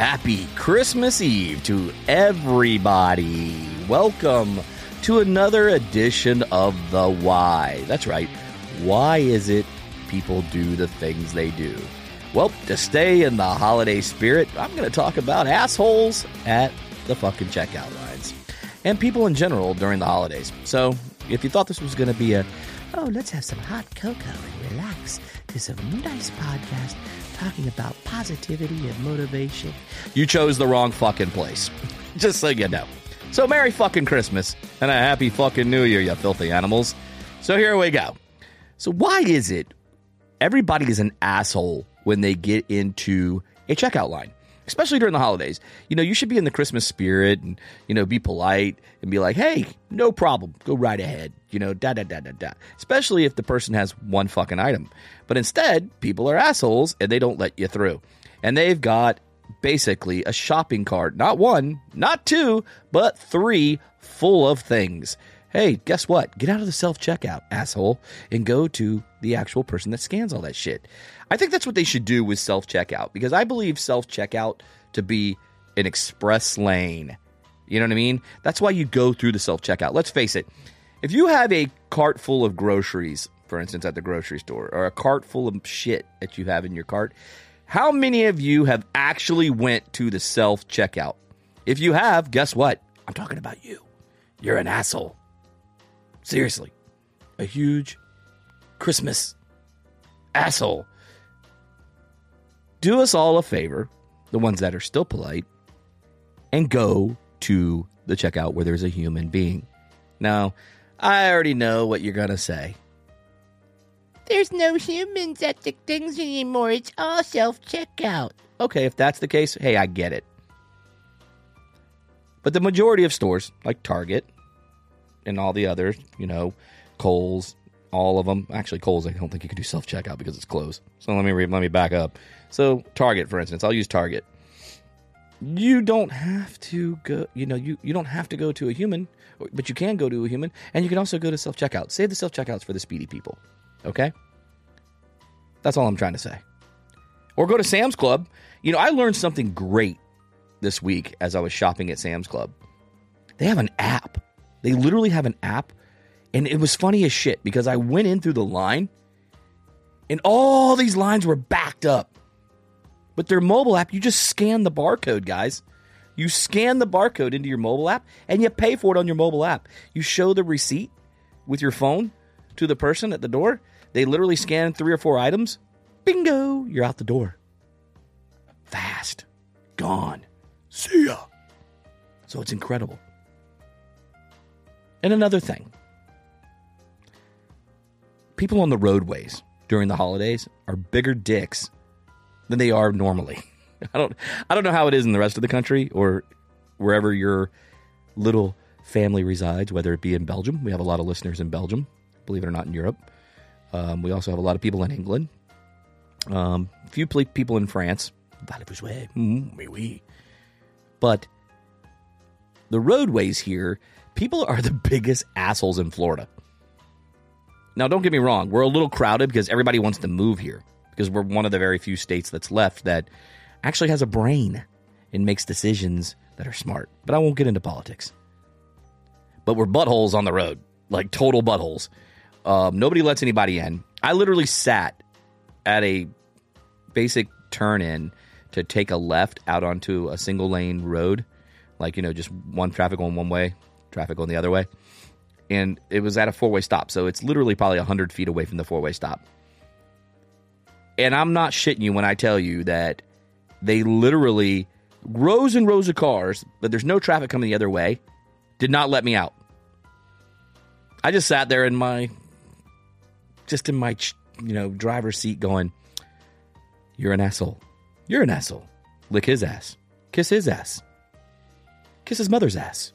Happy Christmas Eve to everybody. Welcome to another edition of The Y. That's right. Why is it people do the things they do? Well, to stay in the holiday spirit, I'm going to talk about assholes at the fucking checkout lines and people in general during the holidays. So, if you thought this was going to be a, oh, let's have some hot cocoa and relax to some nice podcast talking about positivity and motivation, you chose the wrong fucking place. Just so you know. So, Merry fucking Christmas and a happy fucking New Year, you filthy animals. So, here we go. So, why is it everybody is an asshole when they get into a checkout line? Especially during the holidays. You know, you should be in the Christmas spirit and, you know, be polite and be like, hey, no problem. Go right ahead. You know, da da da da da. Especially if the person has one fucking item. But instead, people are assholes and they don't let you through. And they've got basically a shopping cart, not one, not two, but three full of things. Hey, guess what? Get out of the self checkout, asshole, and go to the actual person that scans all that shit. I think that's what they should do with self checkout because I believe self checkout to be an express lane. You know what I mean? That's why you go through the self checkout. Let's face it. If you have a cart full of groceries, for instance, at the grocery store, or a cart full of shit that you have in your cart, how many of you have actually went to the self checkout? If you have, guess what? I'm talking about you. You're an asshole. Seriously. A huge Christmas asshole. Do us all a favor, the ones that are still polite, and go to the checkout where there's a human being. Now, I already know what you're going to say. There's no humans at the things anymore. It's all self checkout. Okay, if that's the case, hey, I get it. But the majority of stores, like Target and all the others, you know, Kohl's, all of them. Actually, Kohl's, I don't think you can do self checkout because it's closed. So let me re- let me back up. So Target, for instance, I'll use Target. You don't have to go. You know, you you don't have to go to a human, but you can go to a human, and you can also go to self checkout. Save the self checkouts for the speedy people. Okay, that's all I'm trying to say. Or go to Sam's Club. You know, I learned something great this week as I was shopping at Sam's Club. They have an app. They literally have an app and it was funny as shit because I went in through the line and all these lines were backed up. But their mobile app, you just scan the barcode, guys. You scan the barcode into your mobile app and you pay for it on your mobile app. You show the receipt with your phone to the person at the door. They literally scan three or four items. Bingo, you're out the door. Fast. Gone. See ya. So it's incredible. And another thing people on the roadways during the holidays are bigger dicks than they are normally. I don't I don't know how it is in the rest of the country or wherever your little family resides, whether it be in Belgium. We have a lot of listeners in Belgium, believe it or not, in Europe. Um, we also have a lot of people in England. Um, a few people in France. Mm, but the roadways here, people are the biggest assholes in Florida. Now, don't get me wrong, we're a little crowded because everybody wants to move here because we're one of the very few states that's left that actually has a brain and makes decisions that are smart. But I won't get into politics. But we're buttholes on the road, like total buttholes. Um, nobody lets anybody in. I literally sat at a basic turn in to take a left out onto a single lane road, like, you know, just one traffic going one way, traffic going the other way and it was at a four way stop. So it's literally probably 100 feet away from the four way stop. And I'm not shitting you when I tell you that they literally, rows and rows of cars, but there's no traffic coming the other way, did not let me out. I just sat there in my, just in my, you know, driver's seat going, You're an asshole. You're an asshole. Lick his ass. Kiss his ass. Kiss his mother's ass.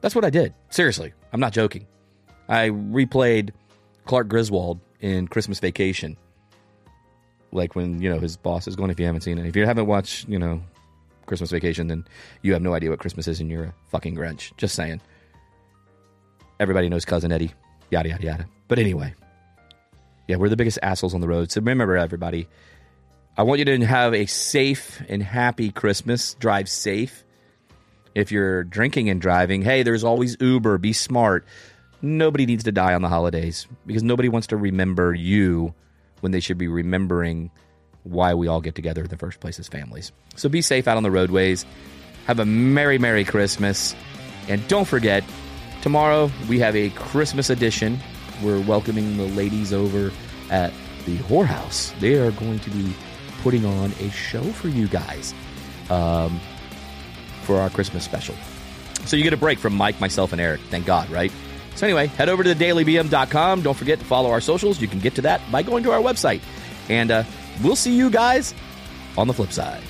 That's what I did. Seriously. I'm not joking. I replayed Clark Griswold in Christmas Vacation. Like when, you know, his boss is going, if you haven't seen it. If you haven't watched, you know, Christmas Vacation, then you have no idea what Christmas is and you're a fucking Grinch. Just saying. Everybody knows Cousin Eddie. Yada, yada, yada. But anyway. Yeah, we're the biggest assholes on the road. So remember, everybody, I want you to have a safe and happy Christmas. Drive safe. If you're drinking and driving, hey, there's always Uber. Be smart. Nobody needs to die on the holidays because nobody wants to remember you when they should be remembering why we all get together in the first place as families. So be safe out on the roadways. Have a Merry, Merry Christmas. And don't forget, tomorrow we have a Christmas edition. We're welcoming the ladies over at the whorehouse. They are going to be putting on a show for you guys um, for our Christmas special. So you get a break from Mike, myself, and Eric. Thank God, right? So anyway, head over to dailybm.com. Don't forget to follow our socials. You can get to that by going to our website. And uh, we'll see you guys on the flip side.